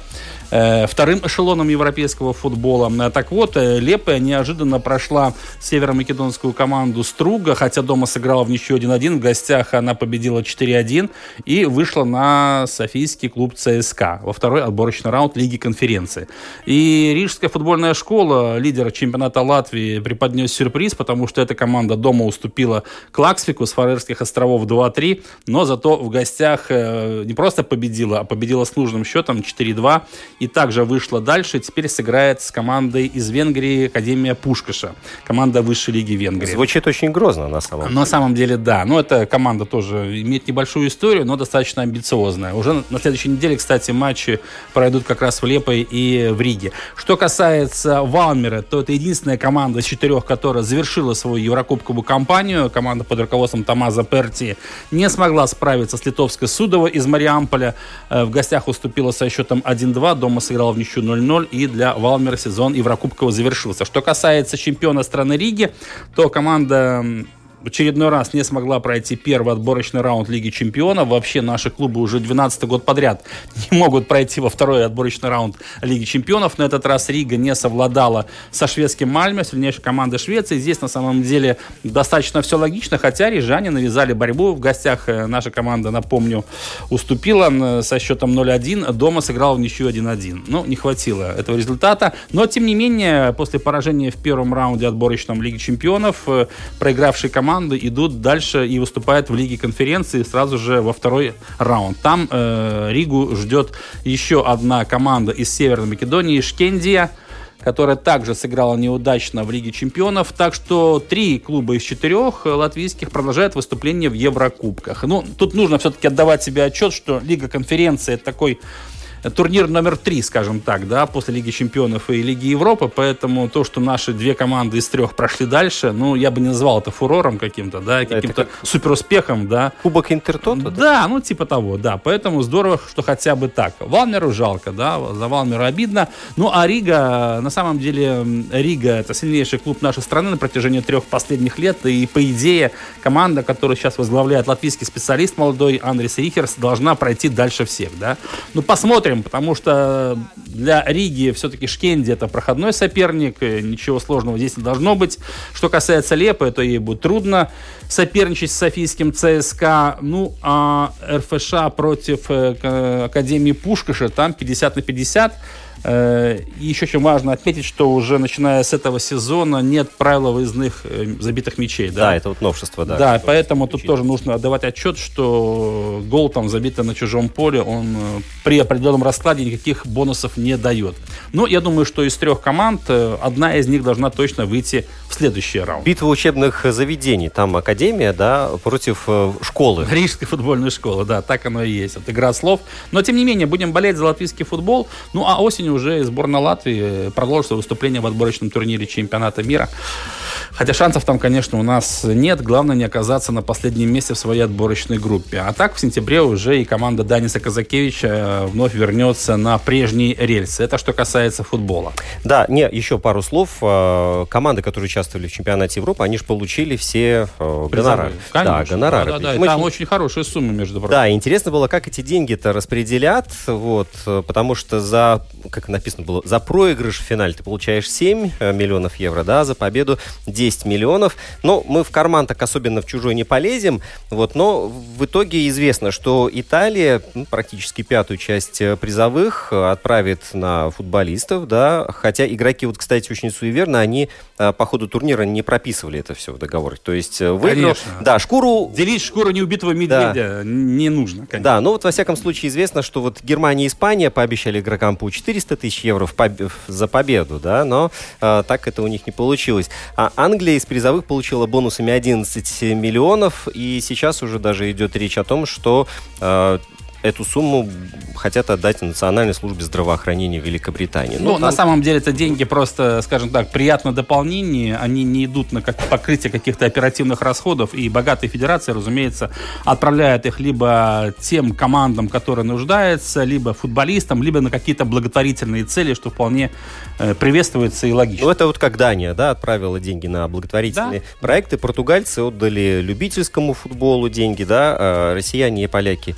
вторым эшелоном европейского футбола. Э, так вот, э, Лепая неожиданно прошла северо-македонскую команду Струга, хотя дома сыграла в ничью 1-1, в гостях она победила 4-1 и вышла на Софийский клуб ЦСКА во второй отборочный раунд Лиги конференции. И Рижская футбольная школа, лидер чемпионата Латвии, преподнес сюрприз, потому что эта команда дома уступила Клаксвику с Фарерских островов 2-3, но зато в гостях не просто победила, а победила с нужным счетом 4-2 и также вышла дальше. Теперь сыграет с командой из Венгрии Академия Пушкаша. Команда высшей лиги Венгрии. Звучит очень грозно на самом деле. На самом деле, да. Но эта команда тоже имеет небольшую историю, но достаточно амбициозная. Уже на следующей неделе, кстати, матчи пройдут как раз в Лепой и в Риге. Что касается Валмера, то это единственная команда из четырех, которая завершила свою Еврокубковую кампанию. Команда под руководством Томаза Перти не смогла справиться с литовской Судово из Мариамполя. Э, в гостях уступила со счетом 1-2. Дома сыграл в ничью 0-0, и для Валмера сезон Еврокубкового завершился. Что касается чемпиона страны Риги, то команда в очередной раз не смогла пройти первый отборочный раунд Лиги Чемпионов. Вообще наши клубы уже 12 год подряд не могут пройти во второй отборочный раунд Лиги Чемпионов. На этот раз Рига не совладала со шведским Мальме, сильнейшей командой Швеции. Здесь на самом деле достаточно все логично, хотя рижане навязали борьбу. В гостях э, наша команда, напомню, уступила со счетом 0-1. Дома сыграла в ничью 1-1. Ну, не хватило этого результата. Но, тем не менее, после поражения в первом раунде отборочном Лиги Чемпионов, э, проигравшие команды идут дальше и выступают в Лиге конференции сразу же во второй раунд. Там э, Ригу ждет еще одна команда из Северной Македонии, Шкендия, которая также сыграла неудачно в Лиге чемпионов. Так что три клуба из четырех латвийских продолжают выступление в Еврокубках. Ну, тут нужно все-таки отдавать себе отчет, что Лига конференции это такой турнир номер три, скажем так, да, после Лиги Чемпионов и Лиги Европы, поэтому то, что наши две команды из трех прошли дальше, ну, я бы не назвал это фурором каким-то, да, каким-то как... суперуспехом, да. Кубок Интертота? Да, ну, типа того, да, поэтому здорово, что хотя бы так. Валмеру жалко, да, за Валмеру обидно, ну, а Рига, на самом деле, Рига это сильнейший клуб нашей страны на протяжении трех последних лет, и, по идее, команда, которую сейчас возглавляет латвийский специалист молодой Андрес Рихерс, должна пройти дальше всех, да. Ну, посмотрим, посмотрим, потому что для Риги все-таки Шкенди это проходной соперник, ничего сложного здесь не должно быть. Что касается Лепы, то ей будет трудно соперничать с Софийским ЦСКА. Ну, а РФШ против э, Академии Пушкаша, там 50 на 50. Э, и еще очень важно отметить, что уже начиная с этого сезона нет правила выездных э, забитых мячей. Да, да это вот новшество, да. Да, поэтому тут тоже нужно отдавать отчет, что гол там забитый на чужом поле, он э, при определенном раскладе никаких бонусов не дает. Но я думаю, что из трех команд одна из них должна точно выйти в следующий раунд. Битва учебных заведений, там академия, да, против школы. Рижской футбольной школы, да, так оно и есть. Это игра слов. Но, тем не менее, будем болеть за латвийский футбол. Ну, а осенью уже сборная Латвии продолжит свое выступление в отборочном турнире чемпионата мира. Хотя шансов там, конечно, у нас нет. Главное не оказаться на последнем месте в своей отборочной группе. А так в сентябре уже и команда Даниса Казакевича э, вновь вернется на прежние рельсы. Это что касается футбола. Да, не, еще пару слов. Э, команды, которые участвовали в чемпионате Европы, они же получили все э, гонорары. Конечно. Да, гонорары. Да, да, да. Там очень хорошая сумма, между прочим. Да, интересно было, как эти деньги-то распределят, вот, потому что за, как написано было, за проигрыш в финале ты получаешь 7 миллионов евро, да, за победу 10 миллионов. Но мы в карман так особенно в чужой не полезем. Вот, но в итоге известно, что Италия ну, практически пятую часть э, призовых отправит на футболистов, да, хотя игроки, вот, кстати, очень суеверно, они по ходу турнира не прописывали это все в договоре. То есть выиграл... Конечно. Да, шкуру... Делить шкуру неубитого медведя да. не нужно, конечно. Да, ну вот во всяком случае известно, что вот Германия и Испания пообещали игрокам по 400 тысяч евро поб... за победу, да, но э, так это у них не получилось. А Англия из призовых получила бонусами 11 миллионов, и сейчас уже даже идет речь о том, что э, эту сумму хотят отдать Национальной службе здравоохранения Великобритании. Ну, ну там... на самом деле это деньги просто, скажем так, приятное дополнение. Они не идут на как покрытие каких-то оперативных расходов. И богатые федерации, разумеется, отправляют их либо тем командам, которые нуждаются, либо футболистам, либо на какие-то благотворительные цели, что вполне э, приветствуется и логично. Ну, это вот как Дания, да, отправила деньги на благотворительные да? проекты. Португальцы отдали любительскому футболу деньги, да, а россияне и поляки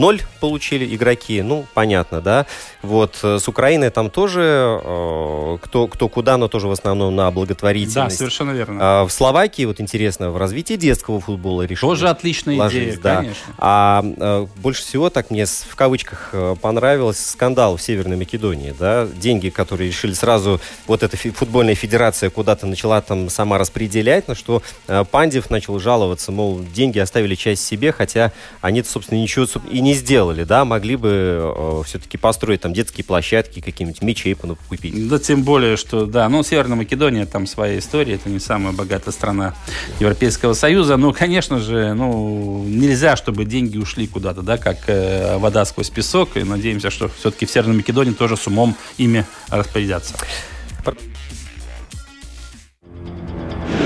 э, ноль получили игроки, ну, понятно, да. Вот, э, с Украиной там тоже э, кто, кто куда, но тоже в основном на благотворительность. Да, совершенно верно. А в Словакии, вот интересно, в развитии детского футбола решили. Тоже отличная ложись, идея, да. конечно. А, а больше всего, так мне в кавычках понравилось скандал в Северной Македонии, да, деньги, которые решили сразу, вот эта футбольная федерация куда-то начала там сама распределять, на что Пандев начал жаловаться, мол, деньги оставили часть себе, хотя они, собственно, ничего и не не сделали, да, могли бы э, все-таки построить там детские площадки, какие-нибудь мечей купить. Да, тем более, что, да, ну, Северная Македония, там своя история, это не самая богатая страна Европейского Союза, но, конечно же, ну, нельзя, чтобы деньги ушли куда-то, да, как э, вода сквозь песок, и надеемся, что все-таки в Северной Македонии тоже с умом ими распорядятся.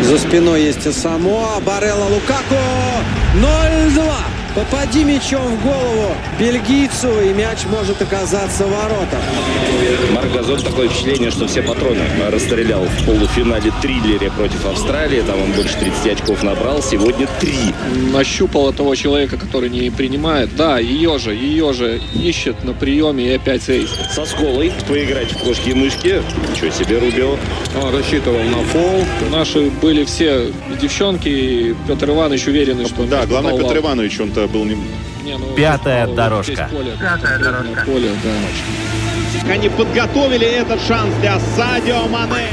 За спиной есть Самоа, Барелла Лукако, 0-2. Попади мячом в голову бельгийцу, и мяч может оказаться в воротах. Марк Газон такое впечатление, что все патроны расстрелял в полуфинале триллере против Австралии. Там он больше 30 очков набрал. Сегодня три. Нащупал того человека, который не принимает. Да, ее же, ее же ищет на приеме и опять рейс. Со сколой поиграть в кошки и мышки. Ничего себе, Рубио. Он рассчитывал на фол. Наши были все девчонки. И Петр Иванович уверенный, что... Да, главное, Петр Иванович, он-то был не... не ну, Пятая дорожка. Поле, Пятая дорожка. Поле, да. Они подготовили этот шанс для Садио Мане.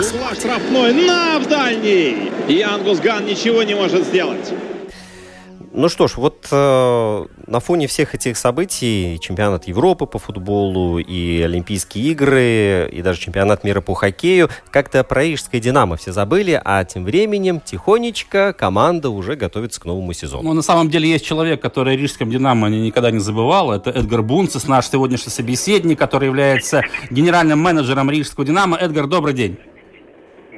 Угла штрафной на в дальний. И Ангус Ган ничего не может сделать. Ну что ж, вот э, на фоне всех этих событий, чемпионат Европы по футболу, и Олимпийские игры, и даже чемпионат мира по хоккею, как-то про Рижское «Динамо» все забыли, а тем временем тихонечко команда уже готовится к новому сезону. Ну, на самом деле есть человек, который о Рижском «Динамо» никогда не забывал, это Эдгар Бунцес, наш сегодняшний собеседник, который является генеральным менеджером Рижского «Динамо». Эдгар, добрый день.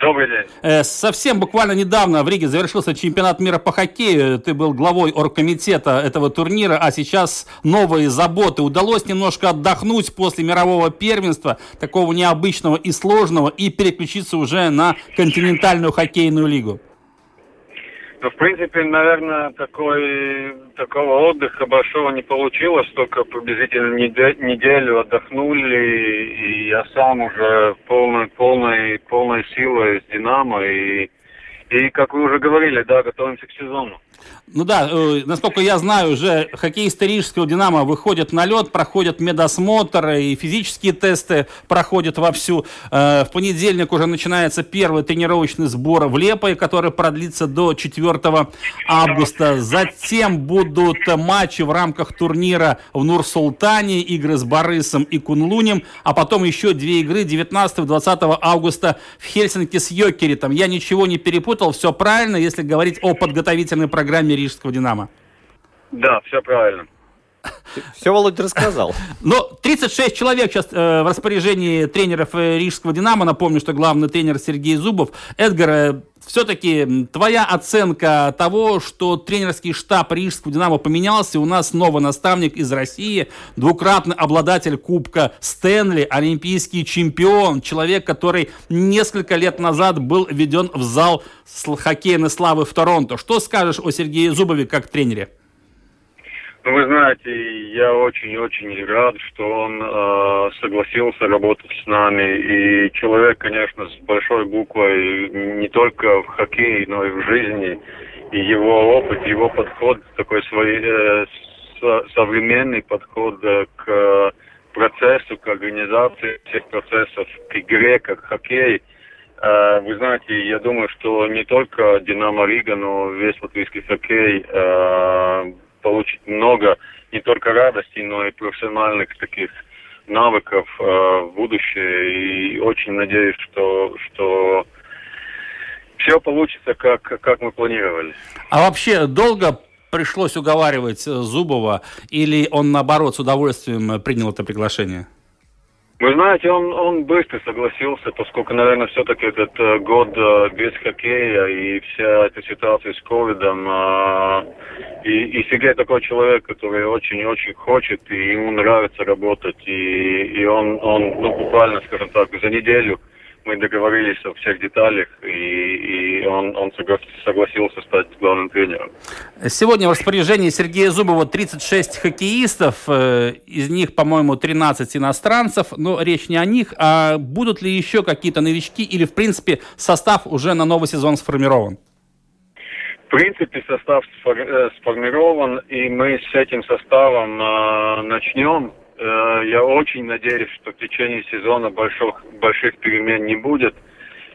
Добрый день. Э, совсем буквально недавно в Риге завершился чемпионат мира по хоккею. Ты был главой оргкомитета этого турнира, а сейчас новые заботы. Удалось немножко отдохнуть после мирового первенства, такого необычного и сложного, и переключиться уже на континентальную хоккейную лигу. Ну, в принципе, наверное, такой, такого отдыха большого не получилось, только приблизительно неделю отдохнули, и я сам уже полной, полной, полной силой с «Динамо», и, и, как вы уже говорили, да, готовимся к сезону. Ну да, э, насколько я знаю, уже хоккеисты Рижского «Динамо» выходят на лед, проходят медосмотр, и физические тесты проходят вовсю. Э, в понедельник уже начинается первый тренировочный сбор в Лепое, который продлится до 4 августа. Затем будут матчи в рамках турнира в Нур-Султане, игры с Борисом и Кунлунем, а потом еще две игры 19-20 августа в Хельсинки с Йокеритом. Я ничего не перепутал, все правильно, если говорить о подготовительной программе Рижского «Динамо». Да, все правильно. Все Володя рассказал. Но 36 человек сейчас э, в распоряжении тренеров э, Рижского «Динамо». Напомню, что главный тренер Сергей Зубов. Эдгар, э, все-таки твоя оценка того, что тренерский штаб Рижского «Динамо» поменялся. У нас новый наставник из России, двукратный обладатель Кубка Стэнли, олимпийский чемпион, человек, который несколько лет назад был введен в зал хоккейной славы в Торонто. Что скажешь о Сергее Зубове как тренере? Ну, вы знаете, я очень-очень рад, что он э, согласился работать с нами. И человек, конечно, с большой буквой не только в хоккее, но и в жизни. И его опыт, его подход, такой свой э, со, современный подход э, к процессу, к организации всех процессов, к игре, как хоккей. Э, вы знаете, я думаю, что не только Динамо Рига, но весь латвийский хоккей э, получит много не только радости, но и профессиональных таких навыков э, в будущее. И очень надеюсь, что, что все получится, как, как мы планировали. А вообще долго пришлось уговаривать Зубова, или он, наоборот, с удовольствием принял это приглашение? Вы знаете, он, он быстро согласился, поскольку, наверное, все-таки этот э, год э, без хоккея и вся эта ситуация с ковидом, э, и, и Сергей такой человек, который очень-очень хочет, и ему нравится работать, и, и он, он, ну, буквально, скажем так, за неделю мы договорились о всех деталях, и, и он, он согласился стать главным тренером. Сегодня в распоряжении Сергея Зубова 36 хоккеистов, э, из них, по-моему, 13 иностранцев, но речь не о них, а будут ли еще какие-то новички или, в принципе, состав уже на новый сезон сформирован? В принципе, состав э, сформирован, и мы с этим составом э, начнем я очень надеюсь, что в течение сезона больших, больших перемен не будет.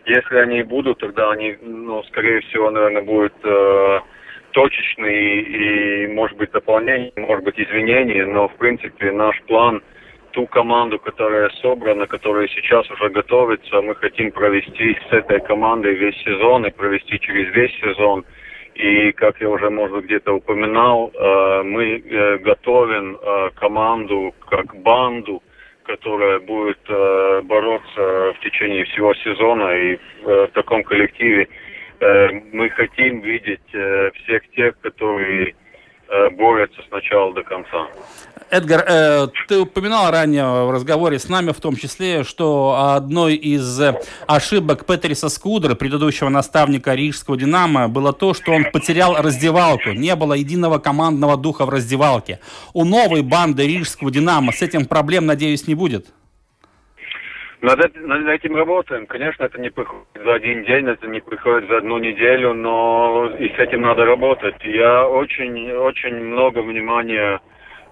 Если они будут, тогда они, ну, скорее всего, наверное, будут э, точечные и, может быть, дополнения, может быть, извинения, но, в принципе, наш план, ту команду, которая собрана, которая сейчас уже готовится, мы хотим провести с этой командой весь сезон и провести через весь сезон – и, как я уже, может где-то упоминал, э, мы э, готовим э, команду как банду, которая будет бороться в течение всего сезона. И в таком коллективе мы хотим видеть всех тех, которые борются с начала до конца. Эдгар, э, ты упоминал ранее в разговоре с нами, в том числе, что одной из ошибок Петриса Скудера, предыдущего наставника Рижского «Динамо», было то, что он потерял раздевалку. Не было единого командного духа в раздевалке. У новой банды Рижского «Динамо» с этим проблем, надеюсь, не будет? Над, над этим работаем. Конечно, это не приходит за один день, это не приходит за одну неделю, но и с этим надо работать. Я очень, очень много внимания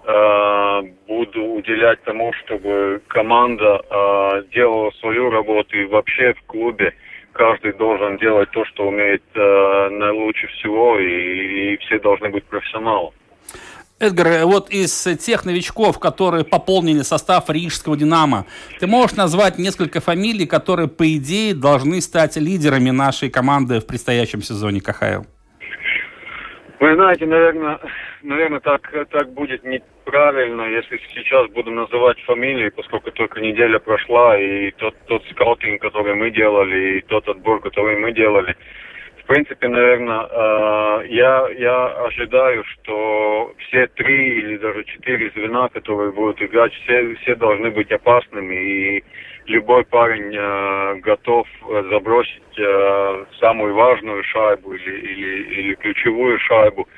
Э, буду уделять тому, чтобы команда э, делала свою работу и вообще в клубе каждый должен делать то, что умеет э, наилучше всего, и, и все должны быть профессионалом. Эдгар, э, вот из тех новичков, которые пополнили состав Рижского «Динамо», ты можешь назвать несколько фамилий, которые, по идее, должны стать лидерами нашей команды в предстоящем сезоне КХЛ? Вы знаете, наверное, наверное, так, так будет неправильно, если сейчас буду называть фамилии, поскольку только неделя прошла, и тот, тот скаутинг, который мы делали, и тот отбор, который мы делали. В принципе, наверное, э, я, я ожидаю, что все три или даже четыре звена, которые будут играть, все, все должны быть опасными, и любой парень э, готов забросить э, самую важную шайбу или, или, или ключевую шайбу.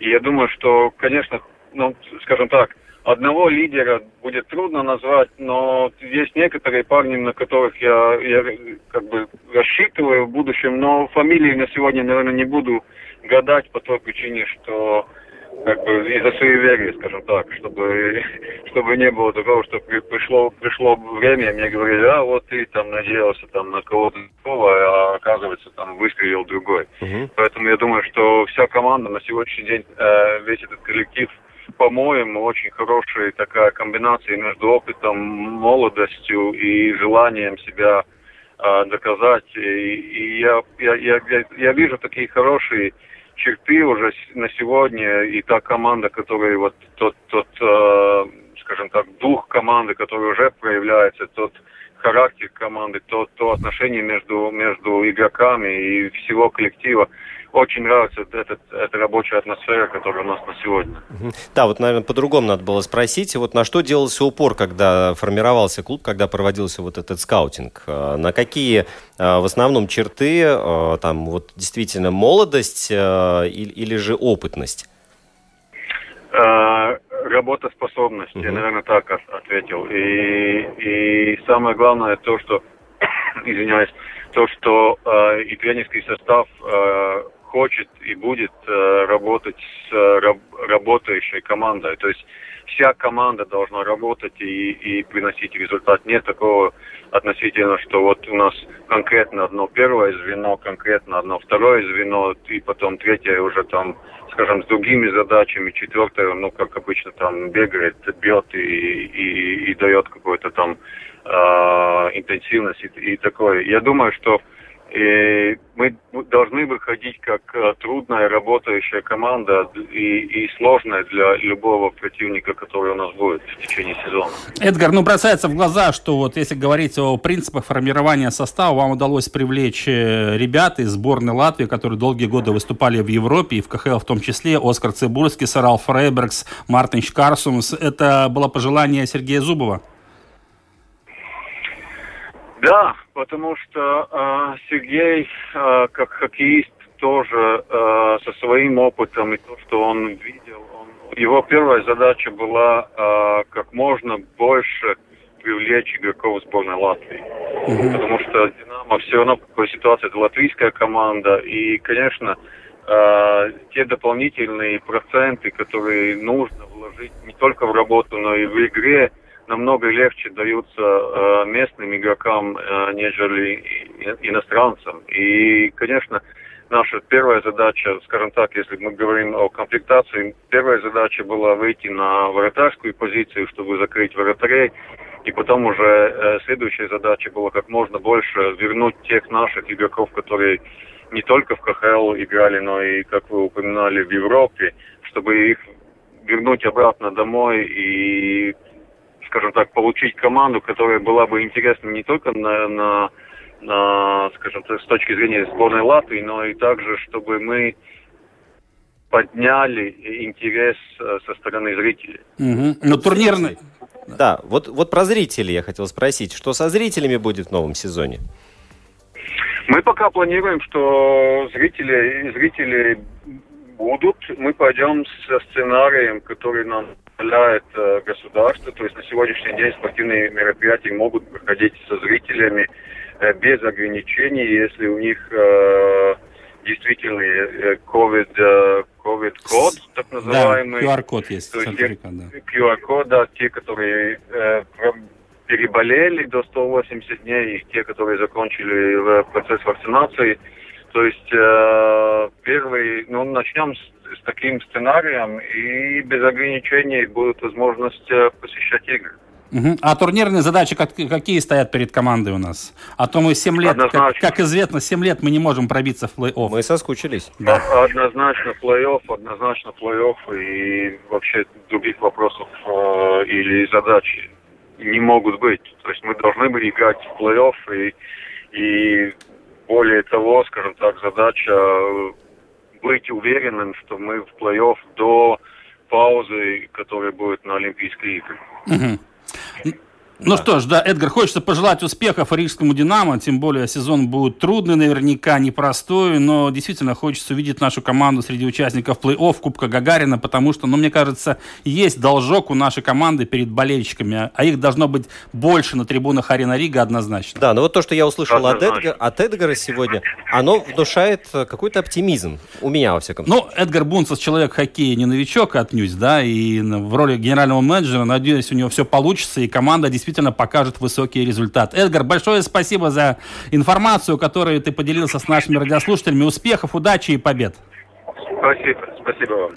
И я думаю, что, конечно, ну, скажем так, одного лидера будет трудно назвать, но есть некоторые парни, на которых я, я как бы рассчитываю в будущем, но фамилии на сегодня, наверное, не буду гадать по той причине, что как бы из-за суеверия, скажем так, чтобы, чтобы не было такого, что пришло, пришло время, мне говорили, а вот ты там надеялся там на кого-то другого, а оказывается там выстрелил другой. Uh-huh. Поэтому я думаю, что вся команда на сегодняшний день, э, весь этот коллектив, по-моему, очень хорошая такая комбинация между опытом, молодостью и желанием себя э, доказать. И, и я, я, я, я вижу такие хорошие черты уже на сегодня и та команда, которая вот тот, тот э, скажем так, дух команды, который уже проявляется, тот характер команды, то, то отношение между, между игроками и всего коллектива очень нравится этот, эта рабочая атмосфера, которая у нас на сегодня. Да, вот, наверное, по-другому надо было спросить. Вот на что делался упор, когда формировался клуб, когда проводился вот этот скаутинг? А, на какие а, в основном черты, а, там, вот действительно молодость или, же опытность? Э, работоспособность, я, наверное, так от- ответил. И, и самое главное то, что, извиняюсь, то, что э, и тренерский состав э, хочет и будет э, работать с э, раб- работающей командой. То есть вся команда должна работать и, и приносить результат. Нет такого относительно, что вот у нас конкретно одно первое звено, конкретно одно второе звено, и потом третье уже там, скажем, с другими задачами, четвертое, ну, как обычно, там бегает, бьет и, и, и дает какую-то там э, интенсивность и, и такое. Я думаю, что и мы должны выходить как э, трудная работающая команда и, и сложная для любого противника, который у нас будет в течение сезона. Эдгар, ну бросается в глаза, что вот если говорить о принципах формирования состава, вам удалось привлечь э, ребят из сборной Латвии, которые долгие годы выступали в Европе и в КХЛ в том числе, Оскар Цибульский, Сарал Фрейбергс, Мартин Шкарсумс. Это было пожелание Сергея Зубова? Да, потому что э, Сергей, э, как хоккеист, тоже э, со своим опытом и то, что он видел, он, его первая задача была э, как можно больше привлечь игроков сборной Латвии. Потому что Динамо все равно в какой ситуации это латвийская команда. И, конечно, э, те дополнительные проценты, которые нужно вложить не только в работу, но и в игре, намного легче даются э, местным игрокам, э, нежели иностранцам. И, конечно, наша первая задача, скажем так, если мы говорим о комплектации, первая задача была выйти на вратарскую позицию, чтобы закрыть вратарей. И потом уже э, следующая задача была как можно больше вернуть тех наших игроков, которые не только в КХЛ играли, но и, как вы упоминали, в Европе, чтобы их вернуть обратно домой и, скажем так, получить команду, которая была бы интересна не только на, на, на, скажем так, с точки зрения сборной Латвии, но и также, чтобы мы подняли интерес э, со стороны зрителей. Угу. Но турнирный... Да, вот, вот про зрителей я хотел спросить. Что со зрителями будет в новом сезоне? Мы пока планируем, что зрители, зрители будут. Мы пойдем со сценарием, который нам позволяет э, государство. То есть на сегодняшний день спортивные мероприятия могут проходить со зрителями э, без ограничений, если у них э, действительно COVID, э, COVID-код, так Да, называемый. QR-код есть. То есть да. QR-код, да, те, которые переболели до 180 дней, и те, которые закончили процесс вакцинации. То есть первый, ну, начнем с, с таким сценарием, и без ограничений будет возможность э, посещать игры. Мгм. А турнирные задачи как- какие стоят перед командой у нас? А то мы 7 лет, как, Однозначно. как известно, 7 лет мы не можем пробиться в плей-офф. Мы соскучились. Да. Однозначно плей-офф, однозначно плей-офф, и вообще других вопросов э, или задач не могут быть. То есть мы должны были играть в плей-офф, и, и более того, скажем так, задача э, быть уверенным, что мы в плей-офф до паузы, которая будет на Олимпийские игры. Мгм. Ну что ж, да, Эдгар, хочется пожелать успехов Рижскому «Динамо», тем более сезон будет трудный, наверняка непростой, но действительно хочется увидеть нашу команду среди участников плей-офф Кубка Гагарина, потому что, ну, мне кажется, есть должок у нашей команды перед болельщиками, а их должно быть больше на трибунах Арена Рига однозначно. Да, но вот то, что я услышал от. Эдга- от Эдгара сегодня, оно внушает э, какой-то оптимизм. У меня, во всяком случае. Ну, Эдгар Бунцев человек хоккея не новичок отнюдь, да, и в роли генерального менеджера, надеюсь, у него все получится, и команда действительно покажет высокий результат. Эдгар, большое спасибо за информацию, которую ты поделился с нашими радиослушателями. Успехов, удачи и побед. Спасибо, спасибо вам.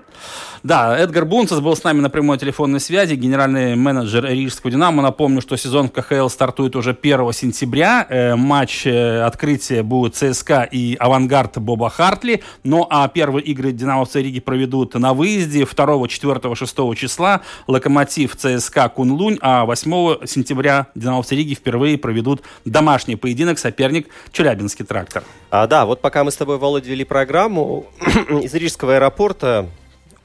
Да, Эдгар Бунцес был с нами на прямой телефонной связи, генеральный менеджер Рижского «Динамо». Напомню, что сезон в КХЛ стартует уже 1 сентября. Э, матч э, открытия будет ЦСКА и «Авангард» Боба Хартли. Ну а первые игры «Динамовцы Риги» проведут на выезде 2, 4, 6 числа. «Локомотив» ЦСКА Кунлунь, а 8 сентября «Динамовцы Риги» впервые проведут домашний поединок, соперник Челябинский трактор. А, да, вот пока мы с тобой, Володя, вели программу, из Рижского аэропорта это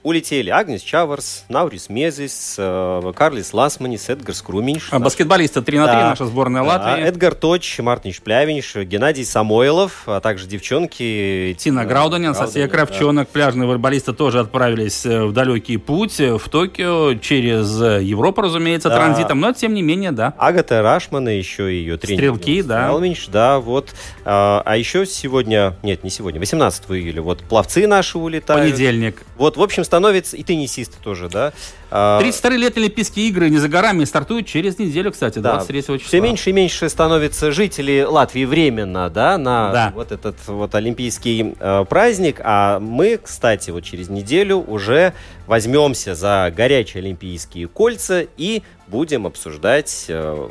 улетели Агнес Чаварс, Наурис Мезис, э, Карлис Ласманис, Эдгар Скруминш. А баскетболисты 3 на 3, Да. наша сборная Да, Латвии. Эдгар Точ, Мартинш Плявинш, Геннадий Самойлов, а также девчонки. Тина Грауденен, София Грауденен, да. Пляжные волейболисты тоже отправились э, в далекий путь э, в Токио через э, Европу, разумеется, Да. транзитом, но тем не менее, да. Агата Рашман и еще ее тренер. Стрелки, да. Мелвинч, да, вот. А, а еще сегодня, нет, не сегодня, 18 июля, вот пловцы наши улетают. Понедельник. Вот, в общем, становится и теннисисты тоже, да. А, 32 летние Олимпийские игры не за горами стартуют через неделю, кстати, Да, 23 числа. все меньше и меньше становится жителей Латвии временно, да, на Да. вот этот вот олимпийский э, праздник. А мы, кстати, вот через неделю уже возьмемся за горячие олимпийские кольца и будем обсуждать э,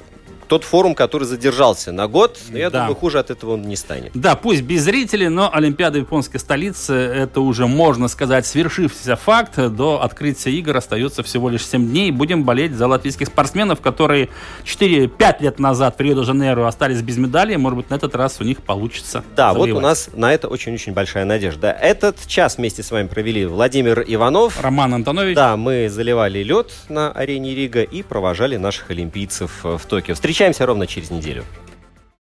тот форум, который задержался на год. Но я Да. думаю, хуже от этого он не станет. Да, пусть без зрителей, но Олимпиада в японской столице это уже, можно сказать, свершившийся факт. До открытия игр остается всего лишь 7 дней. Будем болеть за латвийских спортсменов, которые 4-5 лет назад в Рио-де-Жанейро остались без медали. Может быть, на этот раз у них получится. Да, вот у завоевать. нас на это очень-очень большая надежда. Этот час вместе с вами провели Владимир Иванов. Роман Антонович. Да, мы заливали лед на арене Рига и провожали наших олимпийцев в Токио. Встречаемся ровно через неделю.